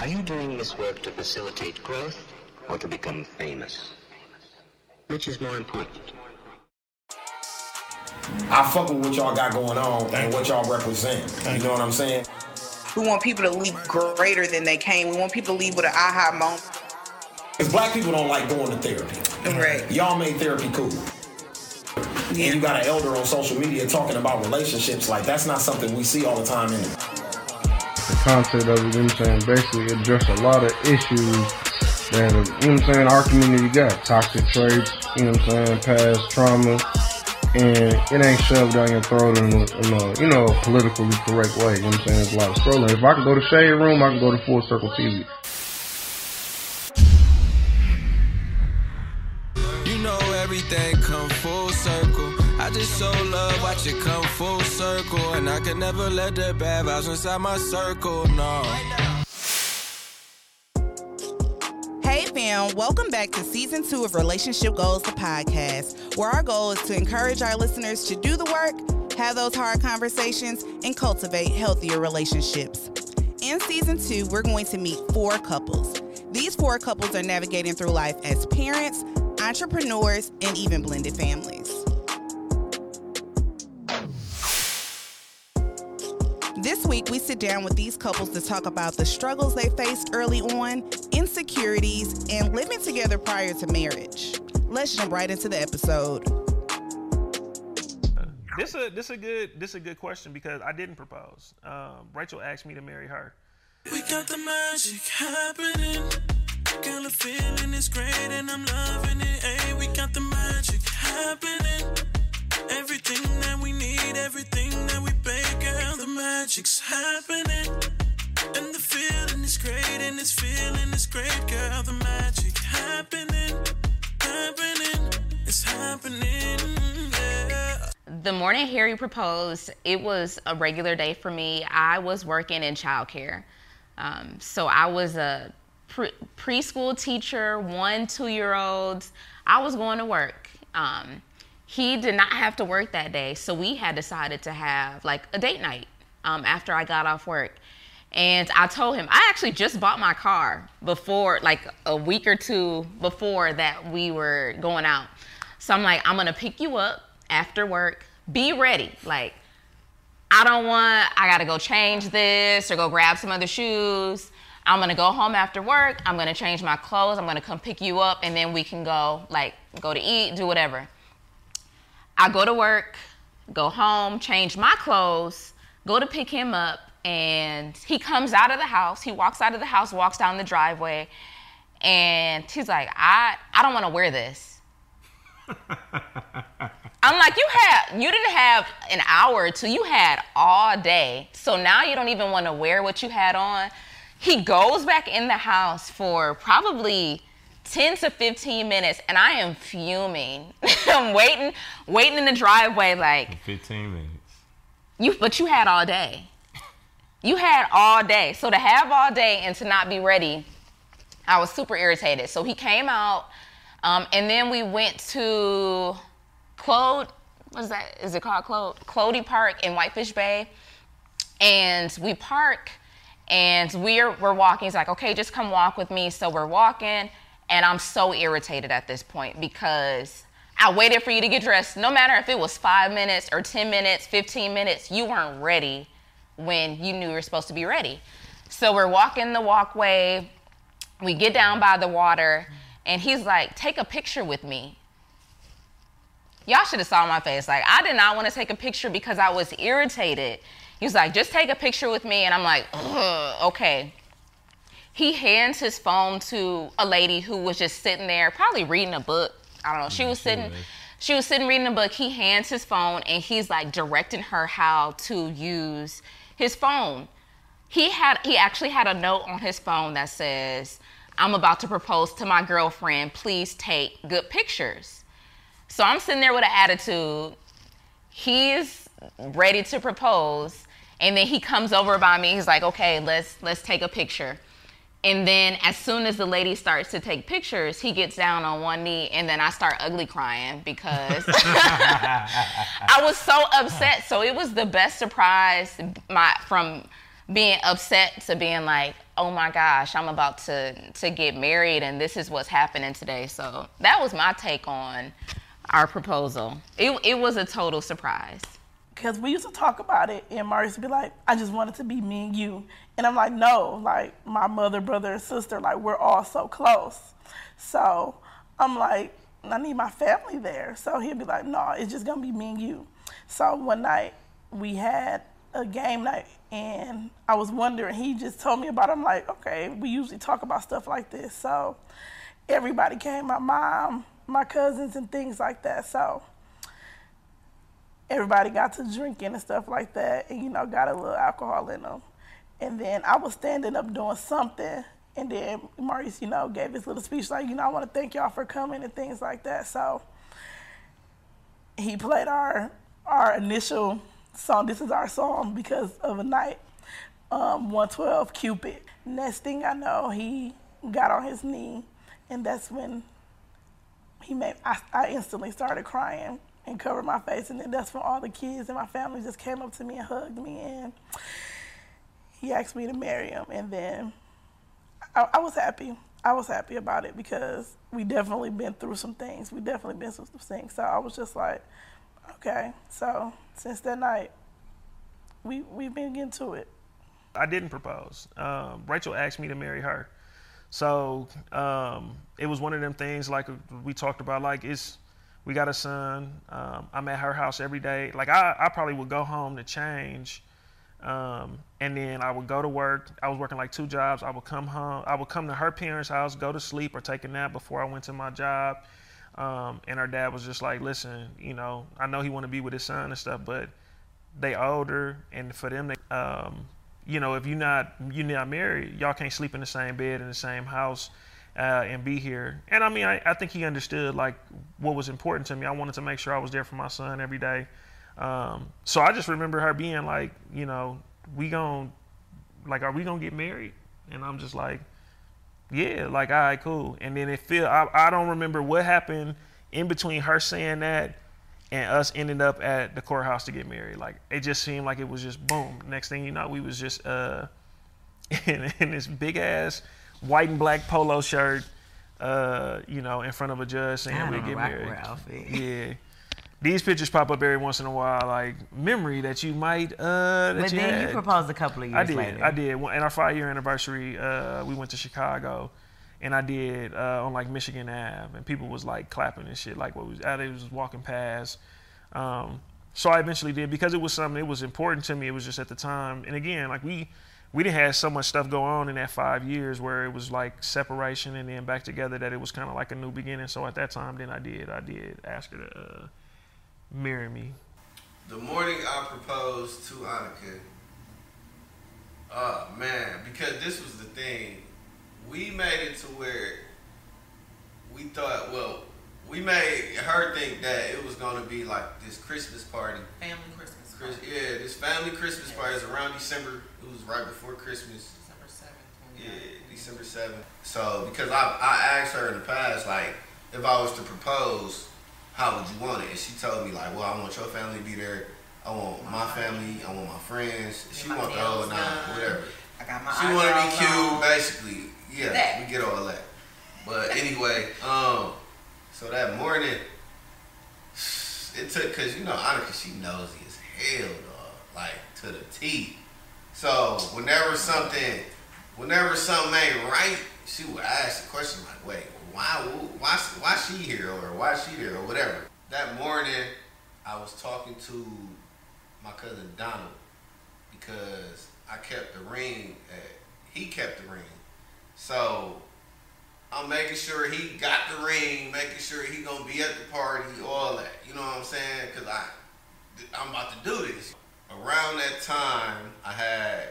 Are you doing this work to facilitate growth or to become famous? Which is more important? I fuck with what y'all got going on and what y'all represent. You know what I'm saying? We want people to leave greater than they came. We want people to leave with an aha moment. Because black people don't like going to therapy. Right. Y'all made therapy cool. And you got an elder on social media talking about relationships. Like, that's not something we see all the time in the concept of it, you know saying, basically address a lot of issues that, you know I'm saying, our community got. Toxic traits, you know I'm saying, past trauma, and it ain't shoved down your throat in a, in a, you know, politically correct way. You know I'm saying? There's a lot of scrolling. If I could go to Shade Room, I can go to Full Circle TV. You know everything come full circle. I just so love watch it come full circle, and I can never let the bad vibes inside my circle. No. Hey fam, welcome back to season two of Relationship Goals, the podcast, where our goal is to encourage our listeners to do the work, have those hard conversations, and cultivate healthier relationships. In season two, we're going to meet four couples. These four couples are navigating through life as parents, entrepreneurs, and even blended families. Week, we sit down with these couples to talk about the struggles they faced early on, insecurities, and living together prior to marriage. Let's jump right into the episode. This a this is a good this is a good question because I didn't propose. Um, Rachel asked me to marry her. We got the magic happening. Girl, the feeling is great and I'm loving it. Hey, we got the magic happening. Everything that we need, everything that we bake, girl, the magic's happening. And the feeling is great, and this feeling is great, girl, the magic happening, happening, it's happening. The morning Harry proposed, it was a regular day for me. I was working in childcare. Um, so I was a pre- preschool teacher, one, two year olds. I was going to work. Um, he did not have to work that day, so we had decided to have like a date night um, after I got off work. And I told him I actually just bought my car before, like a week or two before that we were going out. So I'm like, I'm gonna pick you up after work. Be ready. Like, I don't want, I gotta go change this or go grab some other shoes. I'm gonna go home after work. I'm gonna change my clothes. I'm gonna come pick you up and then we can go, like, go to eat, do whatever. I go to work, go home, change my clothes, go to pick him up, and he comes out of the house. He walks out of the house, walks down the driveway, and he's like, I, I don't want to wear this. I'm like, you had, you didn't have an hour or two, you had all day. So now you don't even want to wear what you had on. He goes back in the house for probably 10 to 15 minutes and I am fuming. I'm waiting, waiting in the driveway like 15 minutes. You but you had all day. You had all day. So to have all day and to not be ready, I was super irritated. So he came out, um, and then we went to Claude, what is that? Is it called Claude? Klode Park in Whitefish Bay. And we park and we're we're walking. He's like, okay, just come walk with me. So we're walking and I'm so irritated at this point because I waited for you to get dressed. No matter if it was five minutes or 10 minutes, 15 minutes, you weren't ready when you knew you were supposed to be ready. So we're walking the walkway. We get down by the water, and he's like, Take a picture with me. Y'all should have saw my face. Like, I did not want to take a picture because I was irritated. He's like, Just take a picture with me. And I'm like, Okay he hands his phone to a lady who was just sitting there, probably reading a book. I don't know. She mm, was sitting. She was sitting reading a book. He hands his phone and he's like directing her how to use his phone. He had he actually had a note on his phone that says, "I'm about to propose to my girlfriend. Please take good pictures." So I'm sitting there with an attitude. He's ready to propose, and then he comes over by me. He's like, "Okay, let's let's take a picture." And then as soon as the lady starts to take pictures, he gets down on one knee and then I start ugly crying because I was so upset. So it was the best surprise my from being upset to being like, oh my gosh, I'm about to to get married and this is what's happening today. So that was my take on our proposal. It it was a total surprise. Because we used to talk about it, and Maurice would be like, I just want it to be me and you. And I'm like, no, like my mother, brother, and sister, like we're all so close. So I'm like, I need my family there. So he'd be like, no, it's just gonna be me and you. So one night we had a game night, and I was wondering, he just told me about it. I'm like, okay, we usually talk about stuff like this. So everybody came, my mom, my cousins, and things like that. So everybody got to drinking and stuff like that, and you know, got a little alcohol in them. And then I was standing up doing something, and then Maurice, you know, gave his little speech like, you know, I want to thank y'all for coming and things like that. So he played our our initial song. This is our song because of a night. Um, 112 Cupid. Next thing I know, he got on his knee, and that's when he made. I, I instantly started crying and covered my face, and then that's when all the kids and my family just came up to me and hugged me, and he asked me to marry him, and then I, I was happy. I was happy about it because we definitely been through some things. We definitely been through some things. So I was just like, okay. So since that night, we we've been getting to it. I didn't propose. Um, Rachel asked me to marry her. So um, it was one of them things like we talked about, like it's, we got a son. Um, I'm at her house every day. Like I, I probably would go home to change. Um, and then I would go to work. I was working like two jobs. I would come home. I would come to her parents' house, go to sleep or take a nap before I went to my job. Um, and her dad was just like, listen, you know, I know he want to be with his son and stuff, but they older, and for them, they, um, you know, if you're not you're not married, y'all can't sleep in the same bed in the same house. Uh, and be here. And I mean, I, I, think he understood like what was important to me. I wanted to make sure I was there for my son every day. Um, so I just remember her being like, you know, we gon' like, are we gonna get married? And I'm just like, yeah, like, all right, cool. And then it feel I, I don't remember what happened in between her saying that and us ending up at the courthouse to get married. Like it just seemed like it was just boom. Next thing you know, we was just uh in, in this big ass white and black polo shirt, uh, you know, in front of a judge saying we get married. Outfit. Yeah. These pictures pop up every once in a while, like memory that you might uh that But you then had. you proposed a couple of years I did. later. I did. In our five year anniversary, uh, we went to Chicago, and I did uh, on like Michigan Ave, and people was like clapping and shit, like what was uh, they was walking past. Um, so I eventually did because it was something. It was important to me. It was just at the time, and again, like we we didn't have so much stuff go on in that five years where it was like separation and then back together that it was kind of like a new beginning. So at that time, then I did. I did ask her to uh, marry me. The morning I proposed to Annika, oh man, because this was the thing, we made it to where we thought, well, we made her think that it was gonna be like this Christmas party. Family Christmas. Chris, yeah, this family Christmas party is around December. It was right before Christmas. December 7th. Yeah, December seventh. So because I I asked her in the past like if I was to propose, how would you want it? And she told me like, well, I want your family to be there. I want my family. I want my friends. She my want the whole nine, whatever. I got my She want to be cute, on. basically. Yeah, That. we get all that. But anyway, um, so that morning, it took cause you know Annika, she nosy as hell, dog, like to the T. So whenever something, whenever something ain't right, she would ask the question like, "Wait, why, why, why she here or why she here or whatever." That morning, I was talking to my cousin Donald because I kept the ring. At, he kept the ring, so I'm making sure he got the ring, making sure he gonna be at the party, all that. You know what I'm saying? Cause I, I'm about to do this. Around that time, I had,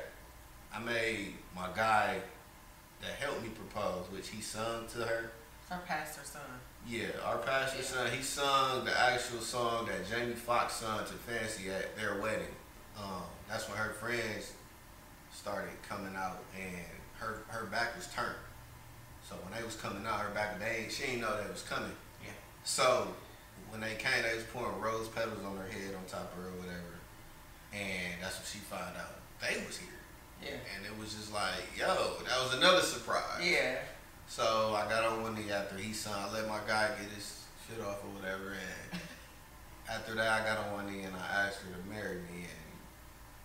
I made my guy that helped me propose, which he sung to her. Her pastor's son. Yeah, our pastor son, he sung the actual song that Jamie Foxx sung to Fancy at their wedding. Um, that's when her friends started coming out and her her back was turned. So when they was coming out, her back they ain't, she ain't know that was coming. Yeah. So when they came, they was pouring rose petals on her head on top of her or whatever. And that's when she found out they was here. Yeah. And it was just like, yo, that was another surprise. Yeah. So I got on one knee after he signed. I let my guy get his shit off or whatever. And after that, I got on one knee and I asked her to marry me. And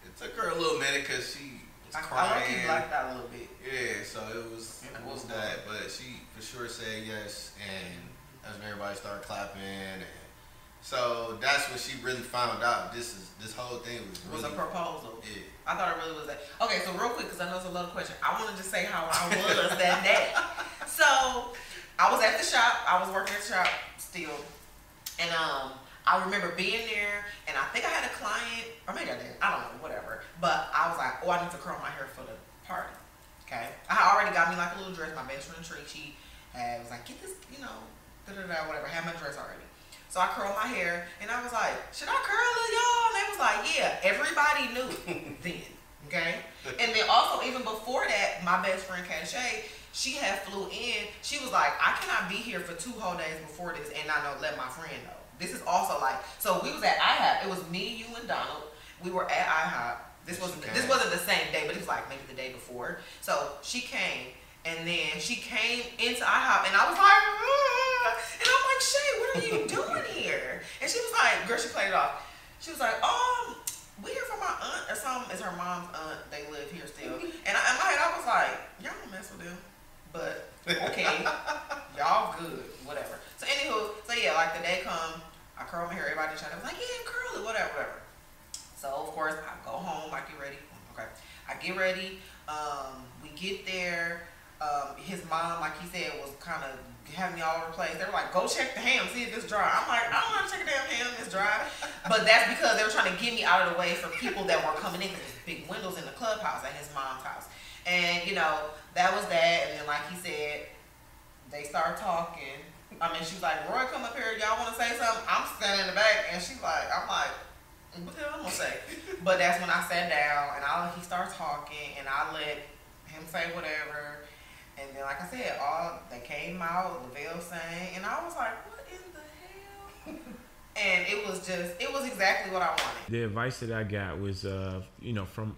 it took her a little minute because she was I, I crying. like you blacked out a little bit. Yeah, so it was it mm-hmm. was that, but she for sure said yes, and that's when everybody started clapping, and so that's when she really found out this is this whole thing was was a proposal. yeah. I thought it really was that. Okay, so real quick, because I know it's a loaded question. I want to just say how I was that day. So I was at the shop. I was working at the shop still, and um, I remember being there, and I think I had a client, or maybe I didn't. I don't know, whatever. But I was like, oh, I need to curl my hair for the party. Okay, I already got me like a little dress. My best friend Trichy had was like, get this, you know, da da da, whatever. I had my dress already. So I curled my hair, and I was like, should I curl it, y'all? And they was like, yeah. Everybody knew then, okay? And then also, even before that, my best friend, Shay, she had flew in. She was like, I cannot be here for two whole days before this and not know, let my friend know. This is also like, so we was at IHOP. It was me, you, and Donald. We were at IHOP. This wasn't this wasn't the same day, but it was like maybe the day before. So she came, and then she came into IHOP, and I was like, "Mm." and I'm like, Shay, what are you doing here? And she was like, girl, she played it off. She was like, um, we here for my aunt or something. It's her mom's aunt. They live here still. And I, in my head, I was like, y'all don't mess with them. But okay, y'all good, whatever. So anywho, so yeah, like the day come, I curl my hair. Everybody trying to like, yeah, curl it, whatever, whatever. So of course I go home, I get ready. Okay. I get ready. Um, we get there. Um, his mom, like he said, was kind of having me all place. They were like, go check the ham, see if it's dry. I'm like, I don't want to check the damn ham, it's dry. But that's because they were trying to get me out of the way for people that were coming in because there's big windows in the clubhouse at his mom's house. And, you know, that was that. And then, like he said, they start talking. I mean, she's like, Roy, come up here. Y'all want to say something? I'm standing in the back. And she's like, I'm like, what the hell am I'm going to say? but that's when I sat down and I, he started talking and I let him say whatever. And then, like I said, all they came out, Lavelle sang, and I was like, what in the hell? and it was just, it was exactly what I wanted. The advice that I got was, uh, you know, from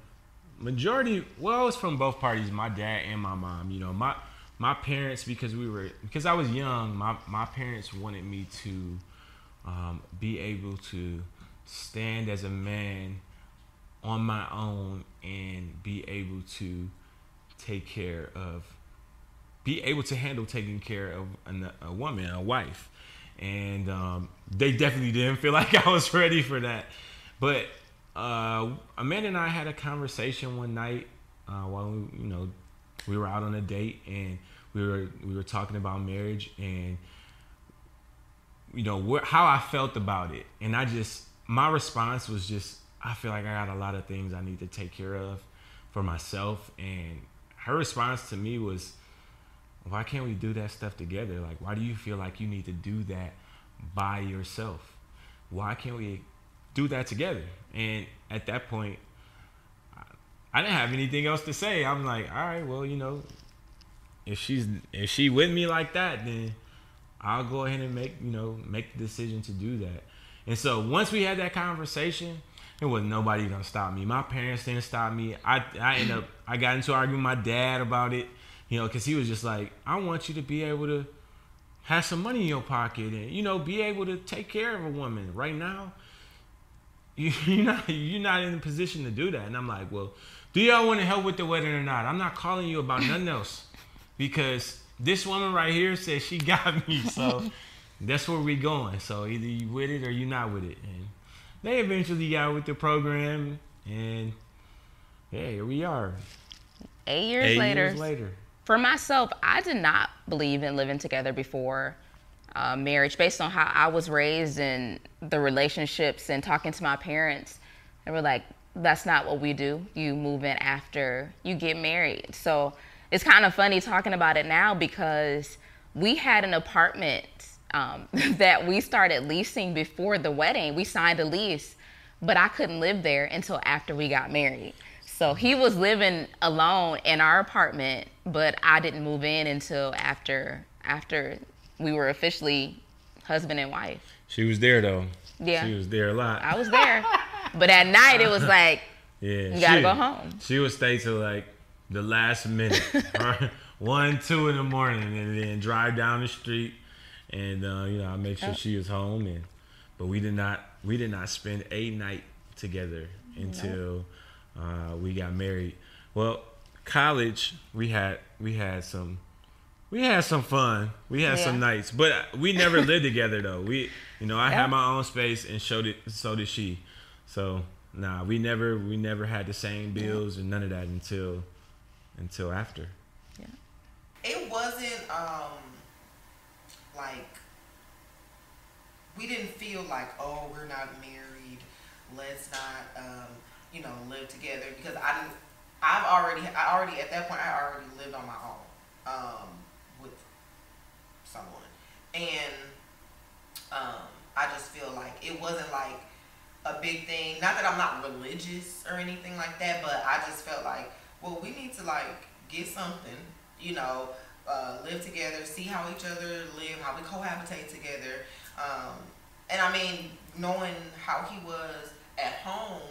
majority. Well, it was from both parties, my dad and my mom. You know, my my parents because we were because I was young. My my parents wanted me to um, be able to stand as a man on my own and be able to take care of be able to handle taking care of an, a woman, a wife. And um, they definitely didn't feel like I was ready for that. But uh, Amanda and I had a conversation one night uh, while we, you know we were out on a date and we were we were talking about marriage and you know wh- how I felt about it. And I just my response was just I feel like I got a lot of things I need to take care of for myself. And her response to me was why can't we do that stuff together? Like, why do you feel like you need to do that by yourself? Why can't we do that together? And at that point, I- didn't have anything else to say. I'm like, all right, well, you know, if she's if she with me like that, then I'll go ahead and make you know make the decision to do that. And so once we had that conversation, it was nobody gonna stop me. My parents didn't stop me. I I ended up I got into an argument with my dad about it, you know, because he was just like, I want you to be able to have some money in your pocket and you know be able to take care of a woman. Right now, you, you're not you're not in a position to do that. And I'm like, well, do y'all want to help with the wedding or not? I'm not calling you about nothing else because this woman right here says she got me. So that's where we going. So either you with it or you not with it. And they eventually got with the program, and yeah, here we are. Eight years Eight later. years later. For myself, I did not believe in living together before uh, marriage based on how I was raised and the relationships and talking to my parents. They were like, that's not what we do. You move in after you get married. So it's kind of funny talking about it now because we had an apartment um, that we started leasing before the wedding. We signed a lease, but I couldn't live there until after we got married. So he was living alone in our apartment, but I didn't move in until after after we were officially husband and wife. She was there though. Yeah. She was there a lot. I was there. but at night it was like Yeah, You gotta she- go home. She would stay till like the last minute, right? one, two in the morning, and then drive down the street, and uh, you know I make sure Yep. she was home. And but we did not we did not spend a night together until uh, we got married. Well, college we had we had some we had some fun. We had some nights, but we never lived together though. We, you know, I Yeah. had my own space, and so did so did she. So nah, we never we never had the same bills and none of that until until after. Yeah. It wasn't um like we didn't feel like oh we're not married let's not um you know live together because i didn't i've already i already at that point i already lived on my own um with someone. And um i just feel like it wasn't like a big thing. Not that i'm not religious or anything like that but i just felt like well we need to like get something you know uh, live together see how each other live how we cohabitate together. Um, and i mean knowing how he was at home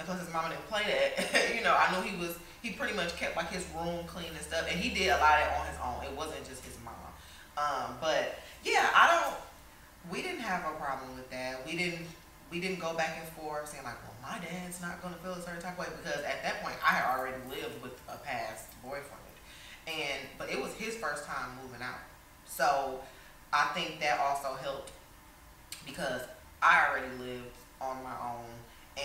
and plus his mama didn't play that. You know i knew he was he pretty much kept like his room clean and stuff. And he did a lot of that on his own. It wasn't just his mama. Um, but yeah i don't we didn't have a problem with that. We didn't we didn't go back and forth saying like well my dad's not going to feel a certain type of way because at that point i had already lived with a past boyfriend. And but it was his first time moving out. So i think that also helped because i already lived on my own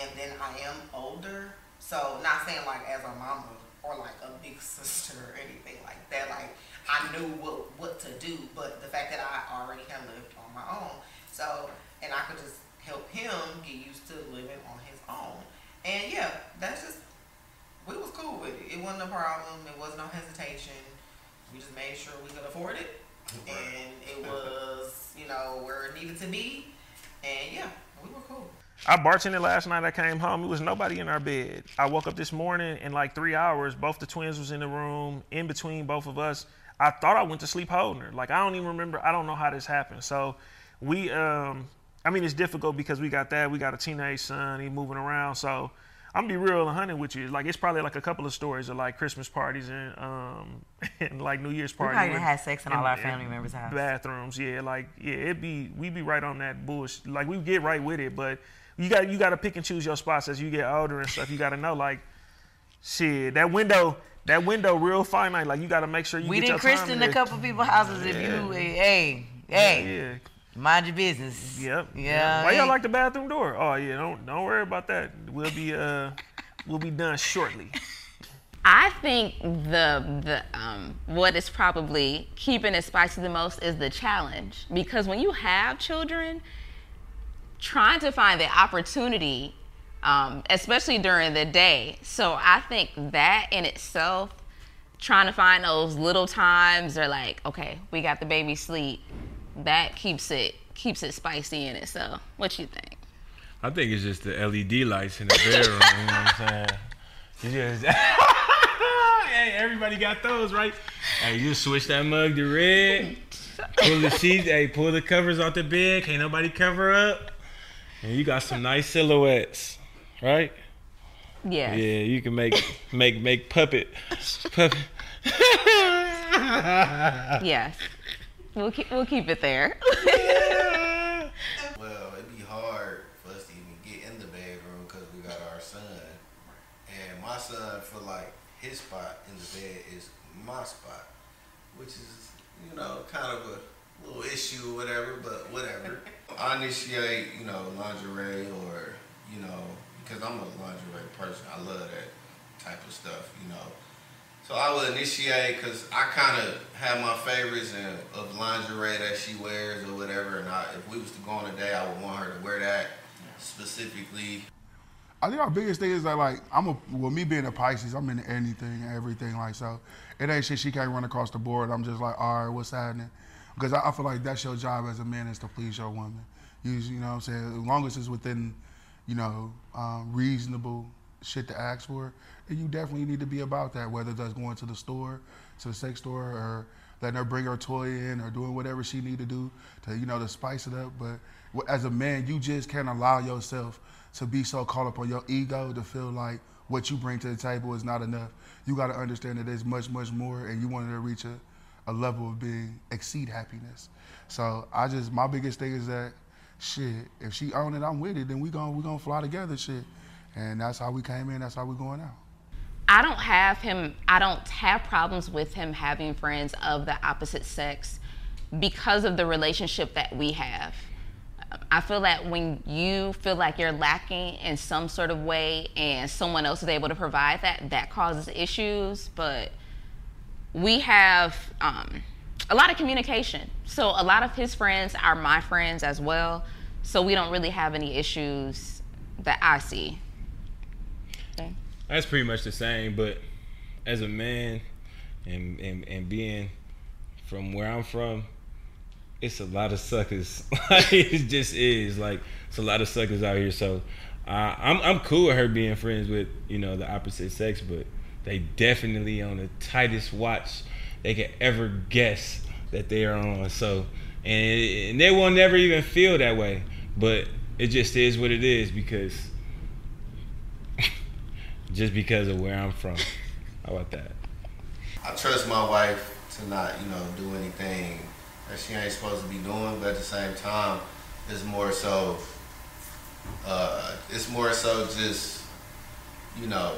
and then i am older so not saying like as a mama or like a big sister or anything like that like i knew what what to do but the fact that i already had lived on my own so and i could just help him get used to living on his own and yeah that's just we was cool with it. It wasn't a problem. It was no hesitation. We just made sure we could afford it, and it was you know where it needed to be, and yeah, we were cool. I bartended last night. I came home. It was nobody in our bed. I woke up this morning in like three hours. Both the twins was in the room. In between both of us, I thought I went to sleep holding her. Like I don't even remember. I don't know how this happened. So we, um, I mean, it's difficult because we got that. We got a teenage son. He moving around. So I'm gonna be real and hunting with you. Like it's probably like a couple of stories of like Christmas parties and um and like New Year's We parties. probably with- had sex in and- all our family members' house. Bathrooms, yeah. Like yeah, it'd be we'd be right on that bullshit. Like we get right with it, but you got you got to pick and choose your spots as you get older and stuff. You got to know like shit that window. That window real finite. Like you got to make sure you we get didn't your time christen a couple people's houses if you, hey, hey, Yeah. mind your business. Yep. Yeah. Why y'all ain't- like the bathroom door? Oh yeah. Don't don't worry about that. We'll be uh we'll be done shortly. I think the the um, what is probably keeping it spicy the most is the challenge because when you have children, trying to find the opportunity, um, especially during the day. So I think that in itself, trying to find those little times, or like, okay, we got the baby sleep, that keeps it keeps it spicy in itself. What you think? I think it's just the LED lights in the bedroom. you know what I'm saying? You just, hey, everybody got those, right? Hey, you switch that mug to red. Pull the sheets. Hey, pull the covers off the bed. Can't nobody cover up. And you got some nice silhouettes, right? Yeah. Yeah, you can make make make puppet puppet. Yes. We'll keep we'll keep it there. Well, it'd be hard for us to even get in the bedroom because we got our son. And my son, for like his spot in the bed is my spot, which is, you know, kind of a little issue or whatever, but whatever. I initiate, you know, lingerie or, you know, because I'm a lingerie person. I love that type of stuff, you know. So I would initiate because I kind of have my favorites and of lingerie that she wears or whatever. And I, if we was to go on a day, I would want her to wear that specifically. I think our biggest thing is that like I'm a well me being a Pisces, I'm into anything and everything like so. It ain't shit she can't run across the board. I'm just like, all right, what's happening? Because I, I feel like that's your job as a man is to please your woman. You, you know what I'm saying? As long as it's within, you know, um, reasonable shit to ask for, then you definitely need to be about that. Whether that's going to the store, to the sex store, or letting her bring her toy in, or doing whatever she need to do to you know to spice it up. But as a man, you just can't allow yourself to be so caught up on your ego to feel like what you bring to the table is not enough. You got to understand that there's much, much more, and you want to reach a, a level of being exceed happiness. So I just my biggest thing is that shit. If she own it, I'm with it. Then we gon' we gonna fly together, shit. And that's how we came in. That's how we going out. I don't have him, I don't have problems with him having friends of the opposite sex because of the relationship that we have. I feel that when you feel like you're lacking in some sort of way and someone else is able to provide that, that causes issues. But we have um, a lot of communication. So a lot of his friends are my friends as well. So we don't really have any issues that I see. Okay. That's pretty much the same, but as a man and, and, and being from where I'm from, it's a lot of suckers. it just is. Like it's a lot of suckers out here. So uh, I'm I'm cool with her being friends with, you know, the opposite sex, but they definitely on the tightest watch they could ever guess that they are on. So and, and they will never even feel that way. But it just is what it is because just because of where I'm from. How about that? I trust my wife to not, you know, do anything that she ain't supposed to be doing, but at the same time, it's more so, uh, it's more so just, you know,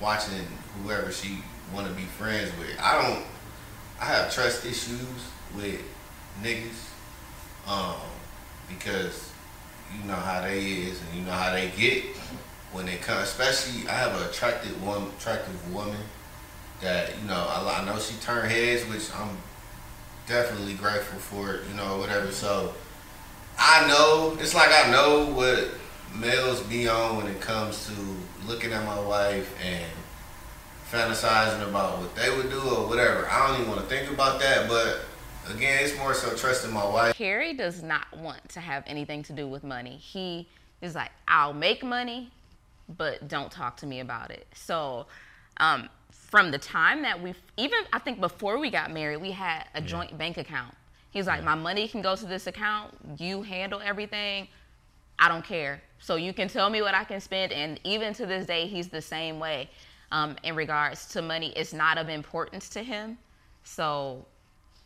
watching whoever she want to be friends with. I don't, I have trust issues with niggas, um, because you know how they is and you know how they get when they come. Especially, I have an attractive one, attractive woman that you know. I, I know she turned heads, which I'm definitely grateful for it. You know, whatever. So I know it's like I know what males be on when it comes to looking at my wife and fantasizing about what they would do or whatever. I don't even want to think about that, but again, it's more so trusting my wife. Carrie does not want to have anything to do with money. He is like, I'll make money, but don't talk to me about it. So, um, from the time that we, even I think before we got married, we had a joint bank account. He's like, my money can go to this account. You handle everything. I don't care. So you can tell me what I can spend. And even to this day, he's the same way um, in regards to money. It's not of importance to him. So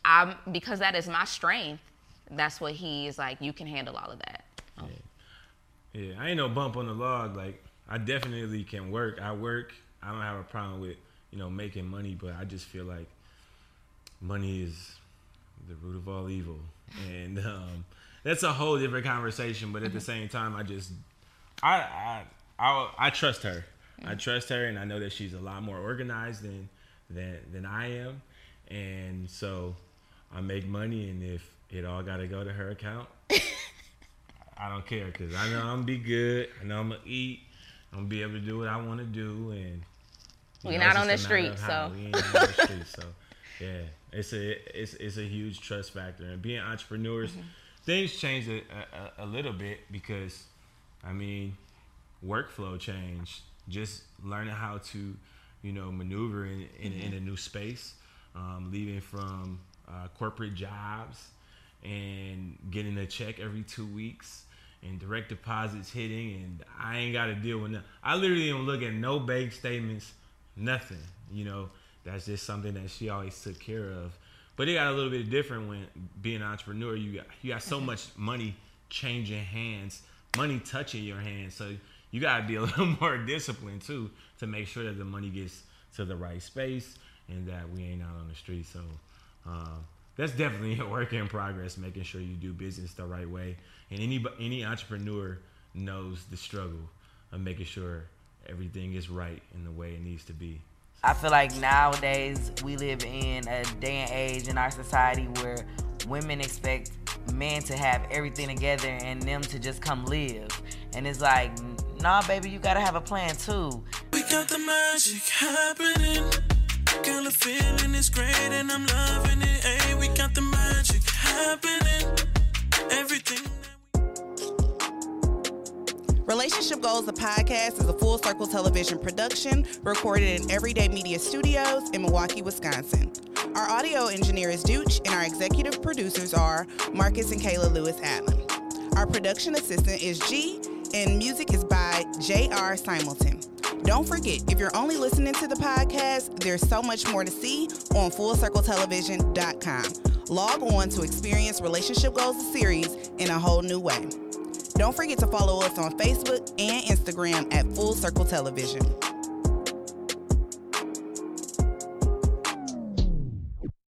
I'm because that is my strength. That's what he is like. You can handle all of that. Oh. Yeah, I ain't no bump on the log. Like I definitely can work. I work. I don't have a problem with you know making money, but I just feel like money is the root of all evil, and um, that's a whole different conversation. But at the same time, I just I I I, I trust her. I trust her, and I know that she's a lot more organized than than than I am, and so I make money, and if it all got to go to her account, I don't care because I know I'm gonna be good. I know I'm gonna eat. I'm gonna be able to do what I want to do, and We're not on the street, so. we ain't on the street, so yeah, it's a it's it's a huge trust factor, and being entrepreneurs, Mm-hmm. Things changed a, a, a little bit because, I mean, workflow changed. Just learning how to, you know, maneuver in in, in a new space, um, leaving from uh, corporate jobs and getting a check every two weeks and direct deposits hitting and I ain't got to deal with that. I literally don't look at no bank statements, nothing. You know, that's just something that she always took care of. But it got a little bit different when being an entrepreneur. You got you got so much money changing hands, money touching your hands. So you got to be a little more disciplined too to make sure that the money gets to the right space and that we ain't out on the street. So um, that's definitely a work in progress, making sure you do business the right way. And any any entrepreneur knows the struggle of making sure everything is right in the way it needs to be. I feel like nowadays we live in a day and age in our society where women expect men to have everything together and them to just come live. And it's like, nah, baby, you gotta have a plan too. We got the magic happening. Girl, the feeling is great and I'm loving it. Hey, we got the magic happening. Everything. Relationship Goals, the podcast, is a full circle television production recorded in Everyday Media Studios in Milwaukee, Wisconsin. Our audio engineer is Dooch, and our executive producers are Marcus and Kayla Lewis Adlin. Our production assistant is G, and music is by J.R. Simulton. Don't forget, if you're only listening to the podcast, there's so much more to see on FullCircleTelevision.com. Log on to experience Relationship Goals the series in a whole new way. Don't forget to follow us on Facebook and Instagram at Full Circle Television.